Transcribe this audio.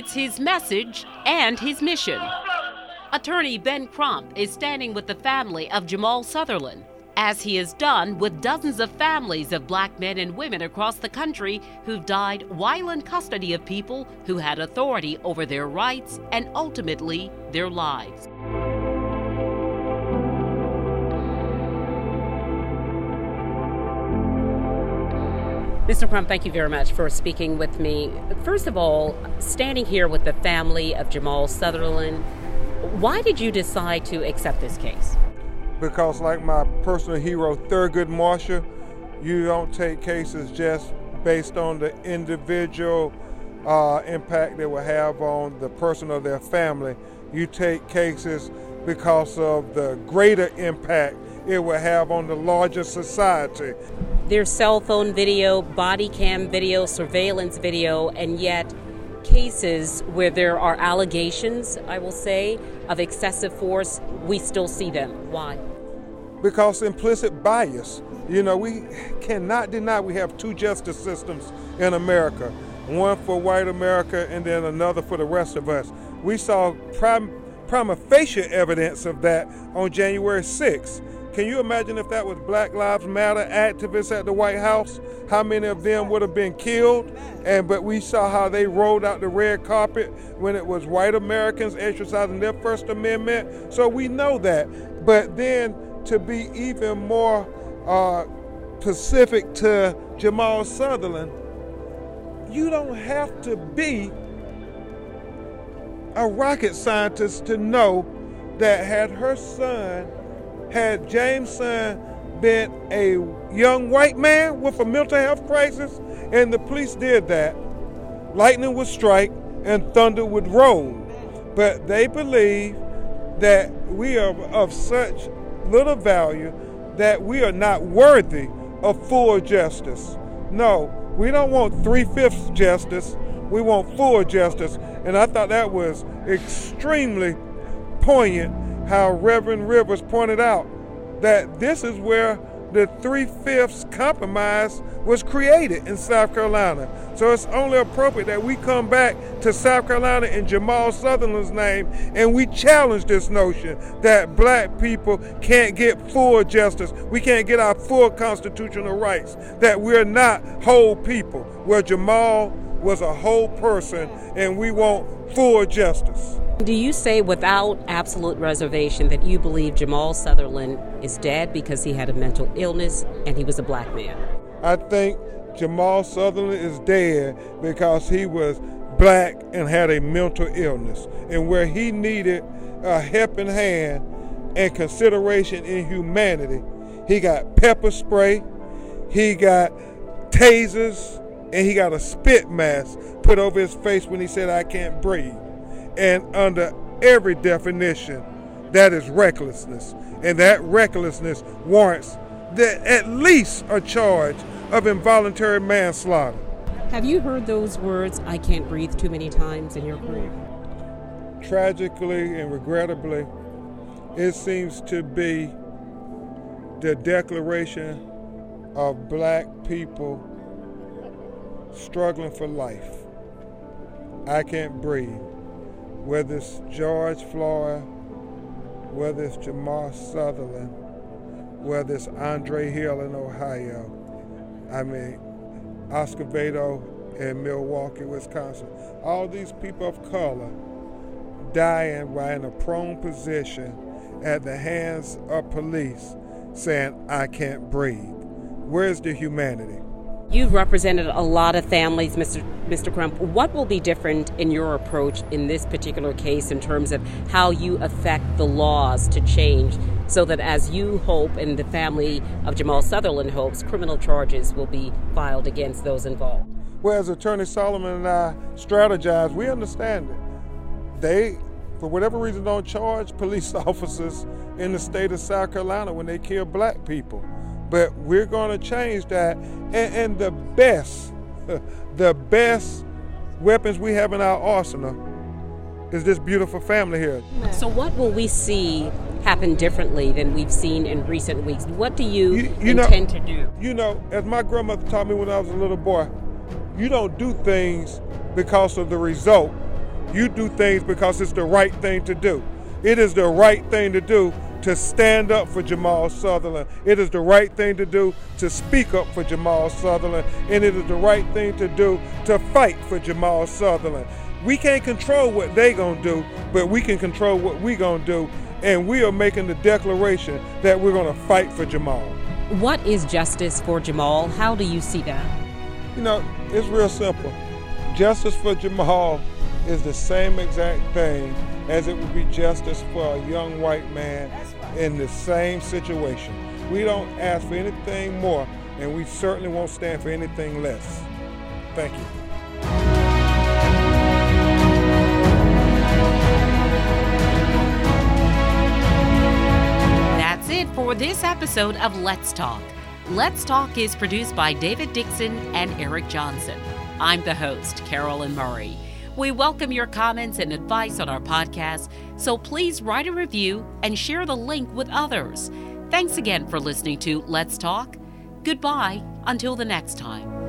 It's his message and his mission. Attorney Ben Crump is standing with the family of Jamal Sutherland, as he has done with dozens of families of black men and women across the country who've died while in custody of people who had authority over their rights and ultimately their lives. Mr. Crump, thank you very much for speaking with me. First of all, standing here with the family of Jamal Sutherland, why did you decide to accept this case? Because, like my personal hero, Thurgood Marshall, you don't take cases just based on the individual uh, impact they will have on the person or their family. You take cases because of the greater impact it will have on the larger society. There's cell phone video, body cam video, surveillance video, and yet cases where there are allegations, I will say, of excessive force, we still see them. Why? Because implicit bias. You know, we cannot deny we have two justice systems in America one for white America and then another for the rest of us. We saw prim- prima facie evidence of that on January 6th. Can you imagine if that was Black Lives Matter activists at the White House? How many of them would have been killed? And but we saw how they rolled out the red carpet when it was white Americans exercising their First Amendment. So we know that. But then to be even more uh, specific to Jamal Sutherland, you don't have to be a rocket scientist to know that had her son had Jameson been a young white man with a mental health crisis, and the police did that, lightning would strike and thunder would roll. But they believe that we are of such little value that we are not worthy of full justice. No, we don't want three fifths justice. We want full justice. And I thought that was extremely poignant how Reverend Rivers pointed out that this is where the three fifths compromise was created in South Carolina. So it's only appropriate that we come back to South Carolina in Jamal Sutherland's name and we challenge this notion that black people can't get full justice. We can't get our full constitutional rights, that we're not whole people, where Jamal was a whole person and we want full justice. Do you say without absolute reservation that you believe Jamal Sutherland is dead because he had a mental illness and he was a black man? I think Jamal Sutherland is dead because he was black and had a mental illness. And where he needed a helping hand and consideration in humanity, he got pepper spray, he got tasers, and he got a spit mask put over his face when he said, I can't breathe. And under every definition, that is recklessness. And that recklessness warrants that at least a charge of involuntary manslaughter. Have you heard those words, I can't breathe, too many times in your career? Tragically and regrettably, it seems to be the declaration of black people struggling for life. I can't breathe whether it's George Floyd, whether it's Jamal Sutherland, whether it's Andre Hill in Ohio, I mean, Oscar Vado in Milwaukee, Wisconsin. All these people of color dying while in a prone position at the hands of police saying, I can't breathe. Where's the humanity? You've represented a lot of families, Mr. Mr. Crump. What will be different in your approach in this particular case in terms of how you affect the laws to change so that as you hope and the family of Jamal Sutherland hopes, criminal charges will be filed against those involved? Well, as Attorney Solomon and I strategize, we understand it. They, for whatever reason, don't charge police officers in the state of South Carolina when they kill black people. But we're going to change that. And, and the best, the best weapons we have in our arsenal is this beautiful family here. So, what will we see happen differently than we've seen in recent weeks? What do you, you, you intend know, to do? You know, as my grandmother taught me when I was a little boy, you don't do things because of the result. You do things because it's the right thing to do. It is the right thing to do to stand up for Jamal Sutherland. It is the right thing to do to speak up for Jamal Sutherland. And it is the right thing to do to fight for Jamal Sutherland. We can't control what they gonna do, but we can control what we gonna do. And we are making the declaration that we're gonna fight for Jamal. What is justice for Jamal? How do you see that? You know, it's real simple. Justice for Jamal is the same exact thing as it would be justice for a young white man in the same situation. We don't ask for anything more, and we certainly won't stand for anything less. Thank you. That's it for this episode of Let's Talk. Let's Talk is produced by David Dixon and Eric Johnson. I'm the host, Carolyn Murray. We welcome your comments and advice on our podcast, so please write a review and share the link with others. Thanks again for listening to Let's Talk. Goodbye until the next time.